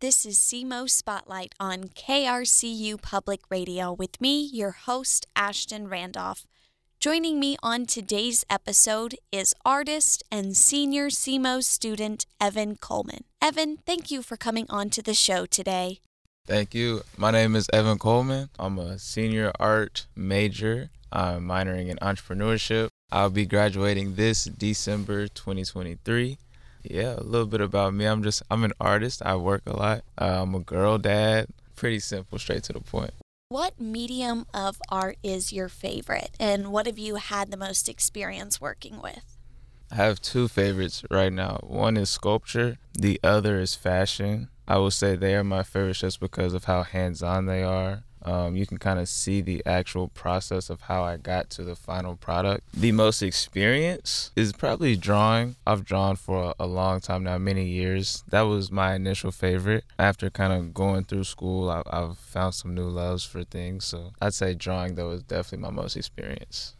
This is SEMO Spotlight on KRCU Public Radio with me, your host, Ashton Randolph. Joining me on today's episode is artist and senior SEMO student Evan Coleman. Evan, thank you for coming on to the show today. Thank you. My name is Evan Coleman. I'm a senior art major. I'm minoring in entrepreneurship. I'll be graduating this December 2023. Yeah, a little bit about me. I'm just I'm an artist. I work a lot. Uh, I'm a girl dad. Pretty simple, straight to the point. What medium of art is your favorite, and what have you had the most experience working with? I have two favorites right now. One is sculpture, the other is fashion. I will say they are my favorites just because of how hands on they are um, you can kind of see the actual process of how I got to the final product. The most experience is probably drawing. I've drawn for a, a long time now, many years. That was my initial favorite. After kind of going through school, I, I've found some new loves for things. So I'd say drawing, though, is definitely my most experience.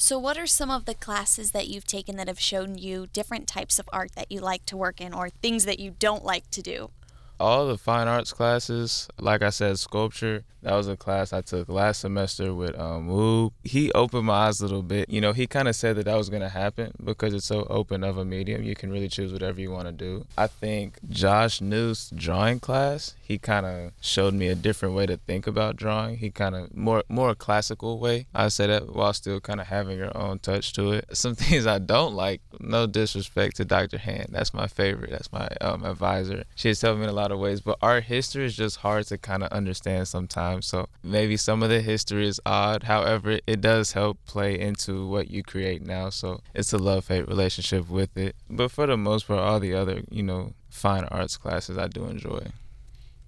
So, what are some of the classes that you've taken that have shown you different types of art that you like to work in or things that you don't like to do? All the fine arts classes, like I said, sculpture, that was a class I took last semester with um, Woo. He opened my eyes a little bit. You know, he kind of said that that was going to happen because it's so open of a medium. You can really choose whatever you want to do. I think Josh New's drawing class, he kind of showed me a different way to think about drawing. He kind of more more classical way. I say that while still kind of having your own touch to it. Some things I don't like. No disrespect to Dr. Hand. That's my favorite. That's my um, advisor. She has helped me a lot of ways, but art history is just hard to kind of understand sometimes. So maybe some of the history is odd. However, it does help play into what you create now. So it's a love hate relationship with it. But for the most part, all the other, you know, fine arts classes I do enjoy.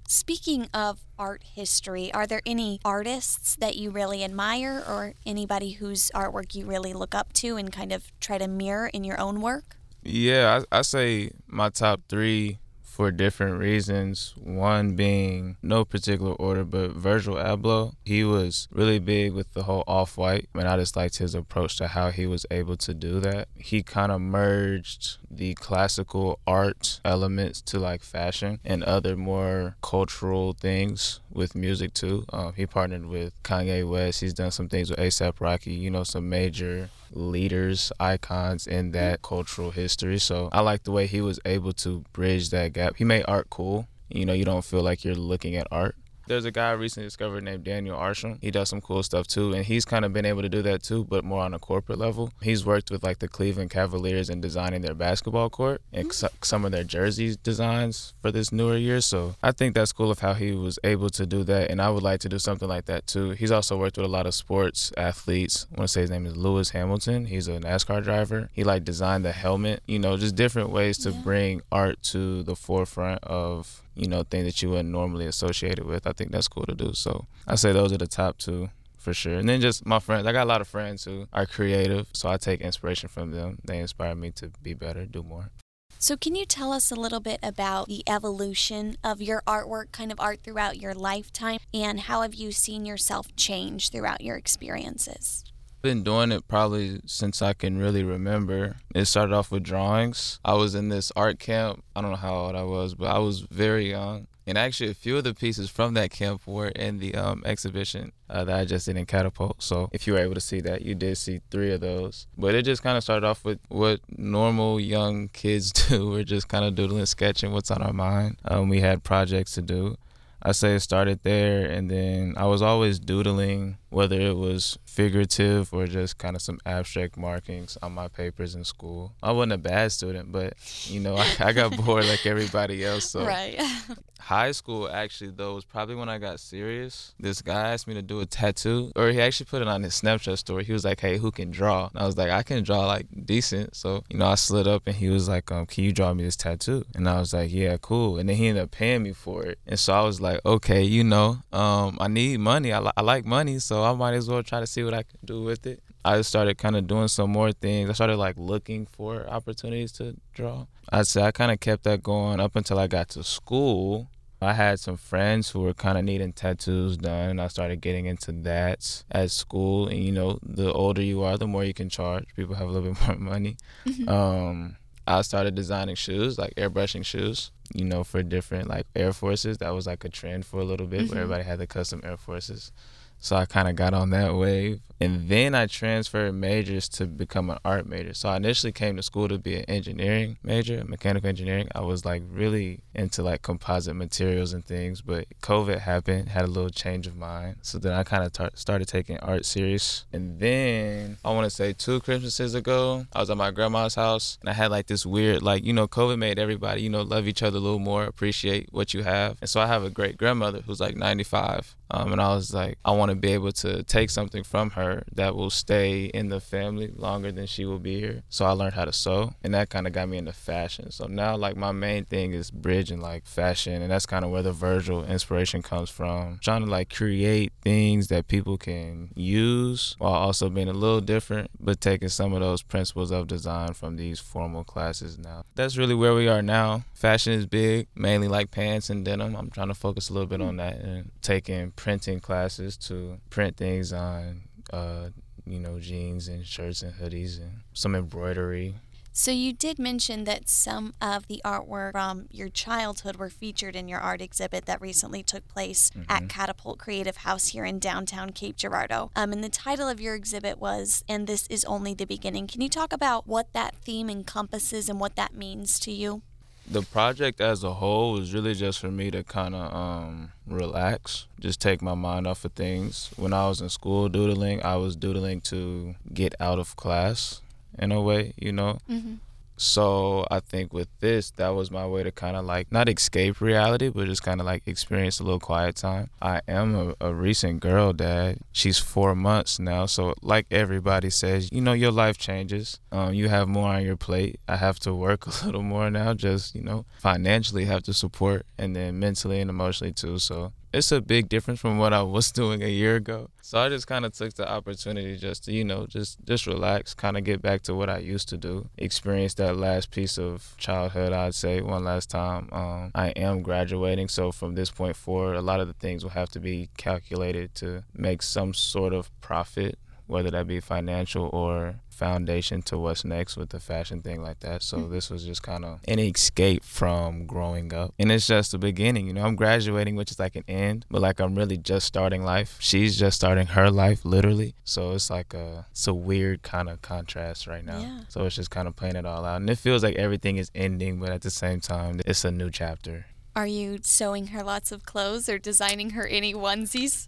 Speaking of art history, are there any artists that you really admire or anybody whose artwork you really look up to and kind of try to mirror in your own work? Yeah, I, I say my top three for different reasons. One being no particular order, but Virgil Abloh, he was really big with the whole off white, and I just liked his approach to how he was able to do that. He kind of merged the classical art elements to like fashion and other more cultural things with music too. Um, he partnered with Kanye West. He's done some things with ASAP Rocky, you know, some major leaders, icons in that cultural history. So I like the way he was able to bridge that gap. He made art cool. You know, you don't feel like you're looking at art. There's a guy I recently discovered named Daniel Arsham. He does some cool stuff too, and he's kind of been able to do that too, but more on a corporate level. He's worked with like the Cleveland Cavaliers in designing their basketball court and mm-hmm. some of their jerseys designs for this newer year. So I think that's cool of how he was able to do that, and I would like to do something like that too. He's also worked with a lot of sports athletes. I want to say his name is Lewis Hamilton. He's a NASCAR driver. He like designed the helmet. You know, just different ways to yeah. bring art to the forefront of you know, things that you wouldn't normally associate it with. I think that's cool to do. So I say those are the top two for sure. And then just my friends. I got a lot of friends who are creative, so I take inspiration from them. They inspire me to be better, do more. So, can you tell us a little bit about the evolution of your artwork, kind of art throughout your lifetime, and how have you seen yourself change throughout your experiences? Been doing it probably since I can really remember. It started off with drawings. I was in this art camp. I don't know how old I was, but I was very young. And actually, a few of the pieces from that camp were in the um, exhibition uh, that I just did in Catapult. So if you were able to see that, you did see three of those. But it just kind of started off with what normal young kids do. We're just kind of doodling, sketching what's on our mind. Um, we had projects to do. I say it started there, and then I was always doodling, whether it was figurative or just kind of some abstract markings on my papers in school. I wasn't a bad student, but you know, I, I got bored like everybody else. So right. high school actually though was probably when I got serious. This guy asked me to do a tattoo, or he actually put it on his Snapchat story. He was like, "Hey, who can draw?" And I was like, "I can draw like decent." So you know, I slid up and he was like, um, "Can you draw me this tattoo?" And I was like, "Yeah, cool." And then he ended up paying me for it. And so I was like, "Okay, you know, um, I need money. I, li- I like money, so I might as well try to see what I can do with it." I started kind of doing some more things. I started like looking for opportunities to draw. I'd say I kind of kept that going up until I got to school. I had some friends who were kind of needing tattoos done, and I started getting into that at school. And you know, the older you are, the more you can charge. People have a little bit more money. Mm-hmm. Um, I started designing shoes, like airbrushing shoes, you know, for different like Air Forces. That was like a trend for a little bit mm-hmm. where everybody had the custom Air Forces. So I kind of got on that wave. And then I transferred majors to become an art major. So I initially came to school to be an engineering major, mechanical engineering. I was like really into like composite materials and things, but COVID happened, had a little change of mind. So then I kind of tar- started taking art serious. And then I want to say two Christmases ago, I was at my grandma's house and I had like this weird, like, you know, COVID made everybody, you know, love each other a little more, appreciate what you have. And so I have a great grandmother who's like 95. Um, and I was like, I want to be able to take something from her that will stay in the family longer than she will be here. So I learned how to sew, and that kind of got me into fashion. So now, like, my main thing is bridging like fashion, and that's kind of where the Virgil inspiration comes from. Trying to like create things that people can use while also being a little different, but taking some of those principles of design from these formal classes now. That's really where we are now. Fashion is big, mainly like pants and denim. I'm trying to focus a little bit on that and taking printing classes to print things on, uh, you know, jeans and shirts and hoodies and some embroidery. So you did mention that some of the artwork from your childhood were featured in your art exhibit that recently took place mm-hmm. at Catapult Creative House here in downtown Cape Girardeau. Um, and the title of your exhibit was "And This Is Only the Beginning." Can you talk about what that theme encompasses and what that means to you? The project as a whole was really just for me to kind of um, relax, just take my mind off of things. When I was in school doodling, I was doodling to get out of class in a way, you know. Mm-hmm. So I think with this, that was my way to kind of like not escape reality, but just kind of like experience a little quiet time. I am a, a, recent girl dad. She's four months now. So like everybody says, you know, your life changes. Um, you have more on your plate. I have to work a little more now, just, you know, financially have to support and then mentally and emotionally too. So it's a big difference from what I was doing a year ago. So I just kind of took the opportunity just to, you know, just just relax, kind of get back to what I used to do. Experience that last piece of childhood, I'd say, one last time. Um, I am graduating, so from this point forward, a lot of the things will have to be calculated to make some sort of profit whether that be financial or foundation to what's next with the fashion thing like that. So mm-hmm. this was just kind of an escape from growing up. And it's just the beginning, you know, I'm graduating, which is like an end, but like I'm really just starting life. She's just starting her life literally. So it's like a it's a weird kind of contrast right now. Yeah. So it's just kind of playing it all out. And it feels like everything is ending, but at the same time it's a new chapter. Are you sewing her lots of clothes or designing her any onesies?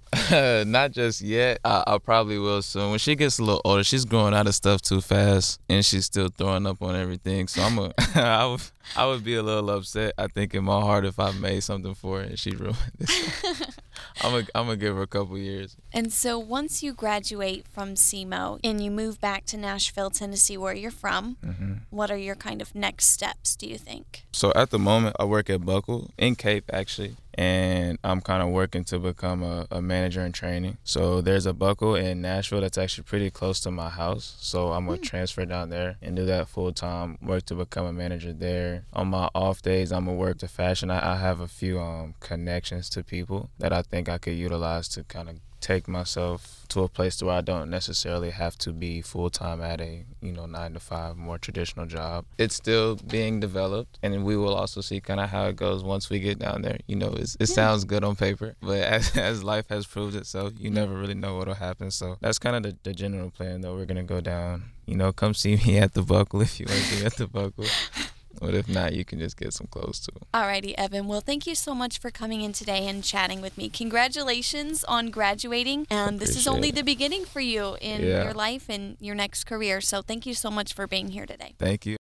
Not just yet. I, I, probably will soon. When she gets a little older, she's growing out of stuff too fast, and she's still throwing up on everything. So I'm a, I would, I would be a little upset. I think in my heart if I made something for her and she ruined it. I'm gonna I'm gonna give her a couple years. And so once you graduate from SEMO and you move back to Nashville, Tennessee, where you're from, mm-hmm. what are your kind of next steps? Do you think? So at the moment, I work at Buckle in Cape actually and I'm kind of working to become a, a, manager in training. So there's a buckle in Nashville that's actually pretty close to my house. So I'm gonna mm. transfer down there and do that full time. Work to become a manager there. On my off days, I'm gonna work the fashion. I, I have a few um, connections to people that I think I could utilize to kind of take myself to a place where I don't necessarily have to be full time at a you know nine to five more traditional job. It's still being developed, and we will also see kind of how it goes once we get down there. You know, it yeah. sounds good on paper, but as, as life has proved itself, you never really know what'll happen. So that's kind of the, the general plan. that we're gonna go down. You know, come see me at the buckle if you want to be at the buckle. But if not, you can just get some clothes too. Alrighty, Evan. Well, thank you so much for coming in today and chatting with me. Congratulations on graduating. And this is only it. the beginning for you in yeah. your life and your next career. So thank you so much for being here today. Thank you.